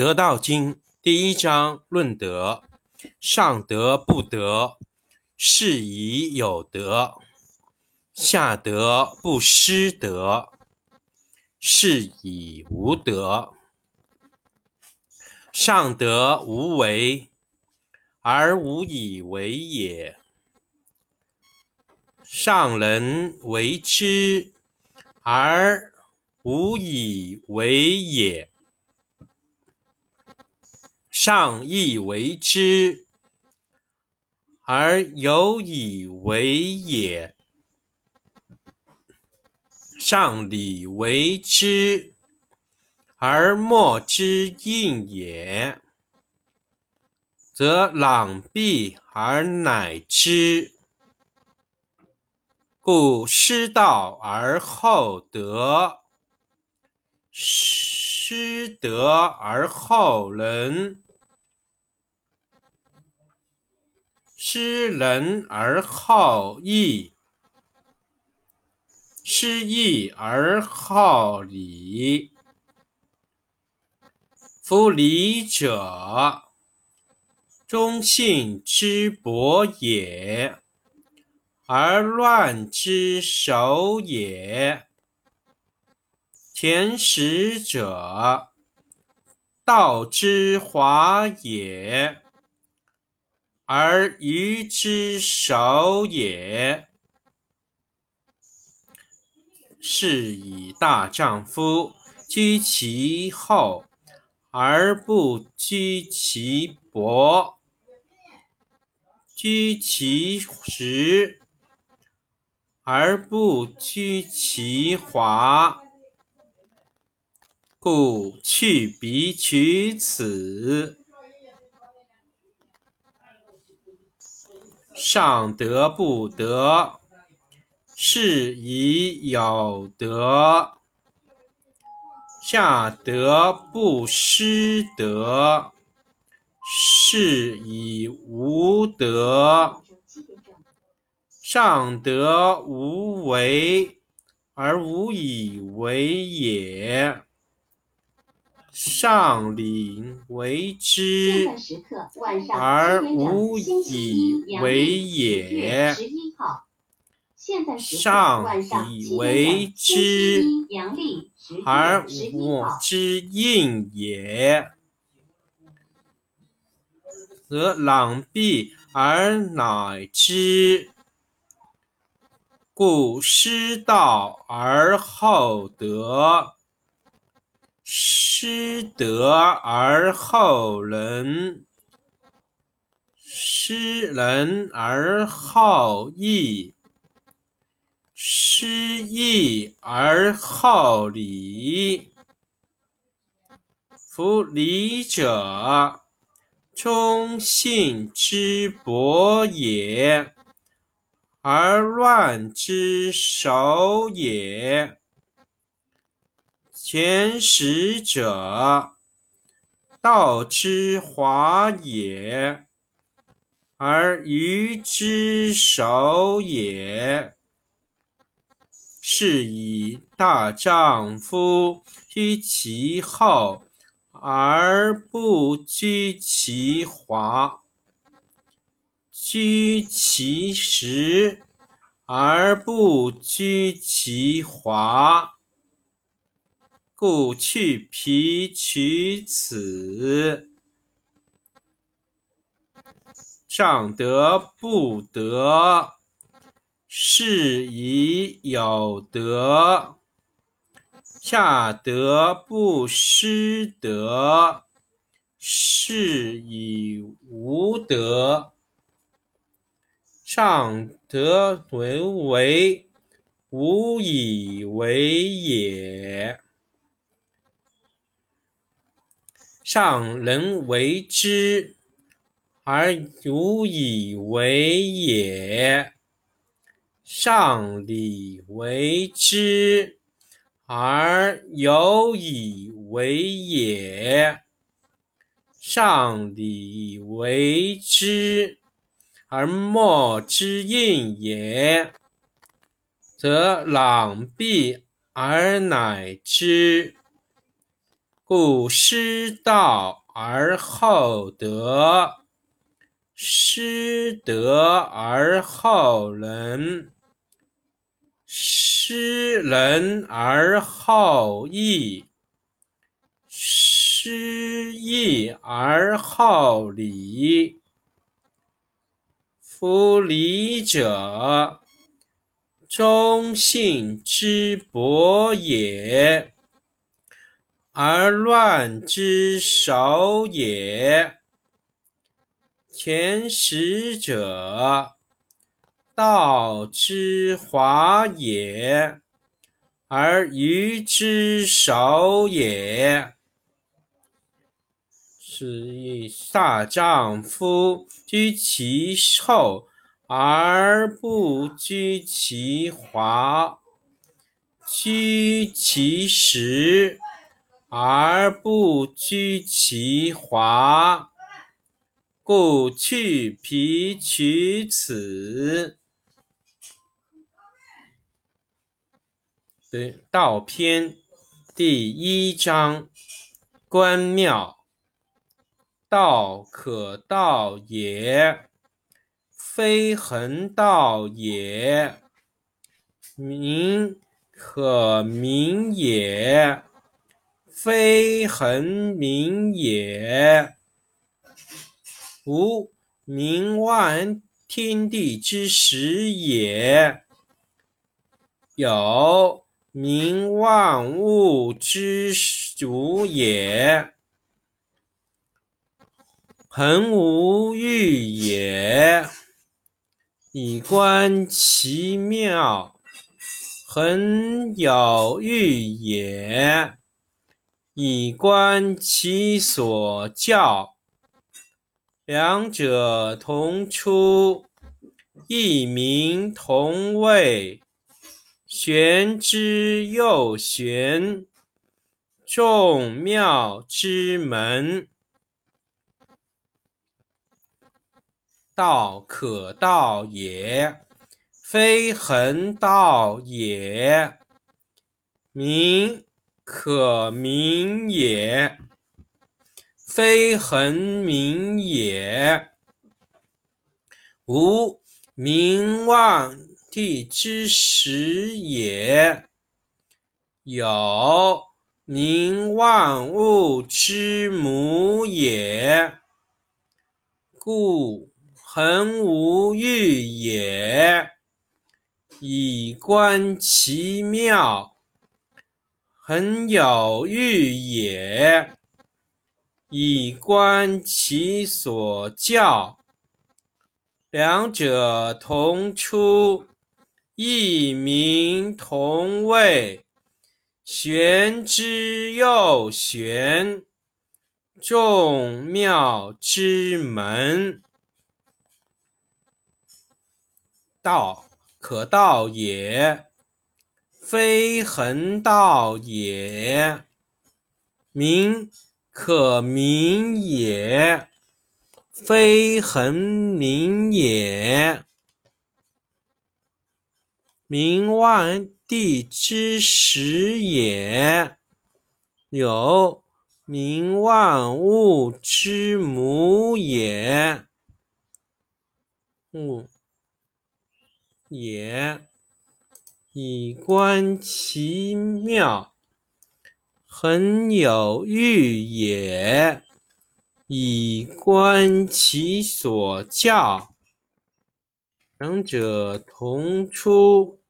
得道经第一章论德：上德不德，是以有德；下德不失德，是以无德。上德无为，而无以为也；上人为之，而无以为也。上义为之，而有以为也；上礼为之，而莫之应也，则攘臂而乃之。故失道而后德，失德而后仁。失仁而好义，失义而好礼。夫礼者，忠信之薄也，而乱之首也。前识者，道之华也。而愚之首也。是以大丈夫居其厚而不居其薄，居其实而不居其华。故去彼取此。上德不德，是以有德；下德不失德，是以无德。上德无为而无以为也。上礼为之，而无以为也；上以为之，而我之应也，则攘臂而乃之。故失道而后德。失德而后仁，失仁而好义，失义而好礼。夫礼者，忠信之薄也，而乱之首也。前识者，道之华也，而愚之首也。是以大丈夫居其厚而不居其华，居其实而不居其华。故去皮取此，上德不德，是以有德；下德不失德，是以无德。上德为为，无以为也。上人为之，而无以为也；上礼为之，而有以为也；上礼为之，而莫之应也，则攘臂而乃之。故失道而后德，失德而后仁，失仁而后义，失义而后礼。夫礼者，忠信之薄也。而乱之首也。前识者，道之华也，而愚之首也。是以大丈夫居其厚而不居其华，居其实。而不居其华，故去皮取此。对，道篇第一章：观妙。道可道也，非恒道也；名可名也。非恒名也。无名，万天地之始也；有名，万物之主也。恒无欲也，以观其妙；恒有欲也。以观其所教，两者同出，异名同谓，玄之又玄，众妙之门。道可道也，非恒道也。名。可名也，非恒名也。无名，万地之始也；有名，万物之母也。故恒无欲也，以观其妙。恒有欲也，以观其所教。两者同出，异名同谓，玄之又玄，众妙之门。道可道也。非恒道也，名可名也，非恒名也。名万地之始也，有名万物之母也。物也。以观其妙，恒有欲也；以观其所教，两者同出，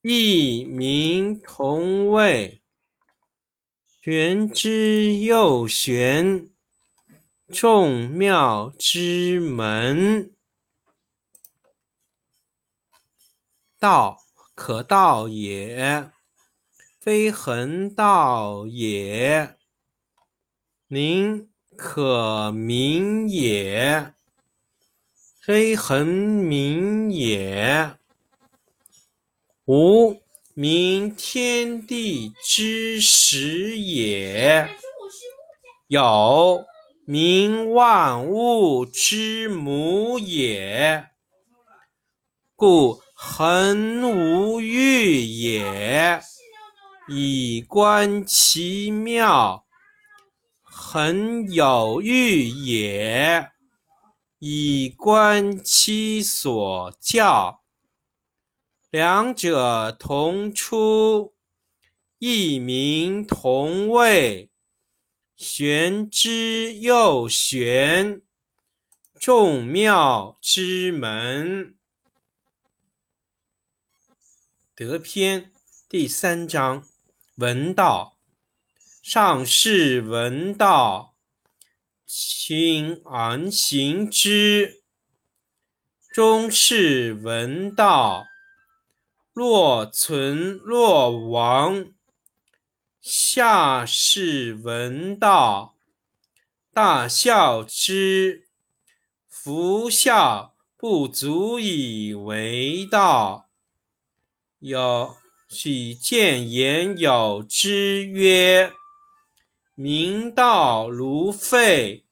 异名同谓，玄之又玄，众妙之门。道。可道也，非恒道也；名可名也，非恒名也。无名，天地之始也；有名，万物之母也。故。恒无欲也，以观其妙；恒有欲也，以观其所教。两者同出，异名同谓，玄之又玄，众妙之门。德篇第三章：闻道。上士闻道，亲而行之；中士闻道。若存若亡，下士闻道，大笑之。夫笑不足以为道。有许见言有之曰：明道如废，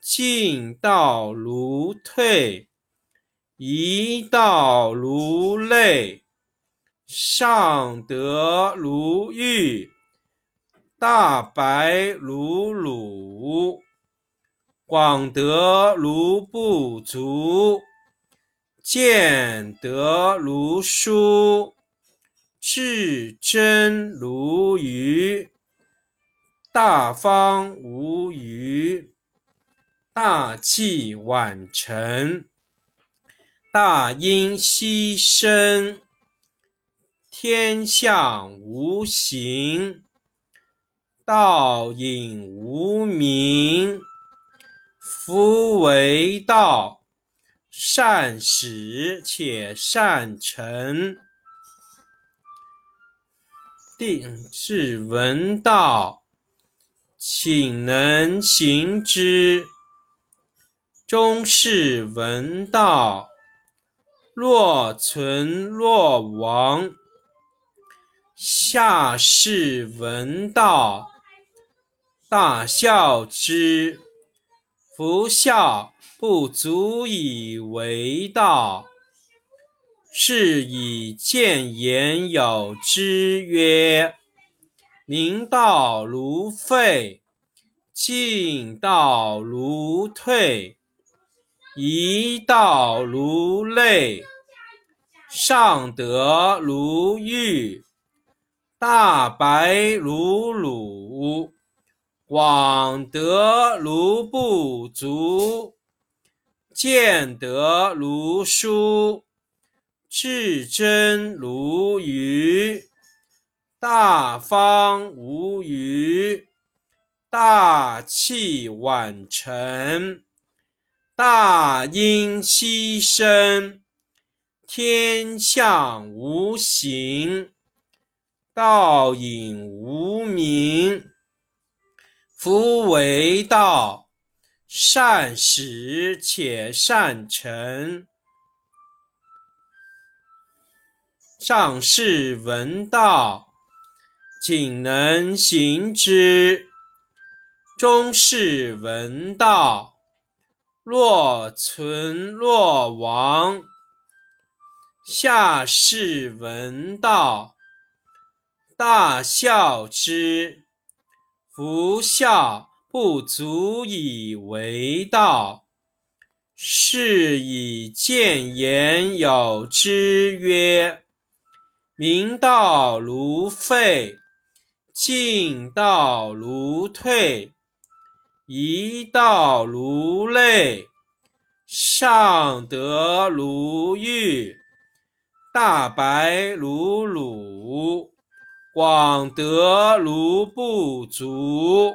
进道如退，一道如累。上德如玉，大白如鲁，广德如不足，见德如疏，至真如愚，大方无余，大器晚成，大音希声。天下无形，道隐无名。夫为道，善始且善成。定是闻道，请能行之。中士闻道，若存若亡。下士闻道，大笑之。夫笑不足以为道。是以见言有之曰：明道如废，进道如退，一道如累，上德如玉。大白如鲁，广德如不足，见德如疏，至真如愚，大方无余，大器晚成，大音希声，天下无形。道隐无名，夫为道，善始且善成。上士闻道，仅能行之；中士闻道，若存若亡；下士闻道。大笑之，夫笑不足以为道。是以见言有之曰：明道如废，进道如退，一道如累，上德如玉，大白如鲁。广德如不足，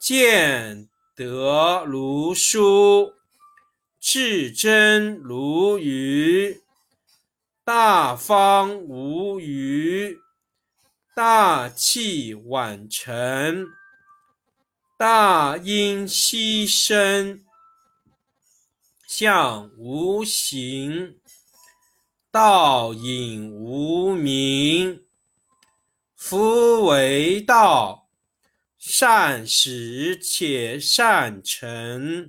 见德如疏，至真如愚，大方无余，大器晚成，大音希声，相无形，道隐无名。夫为道，善始且善成。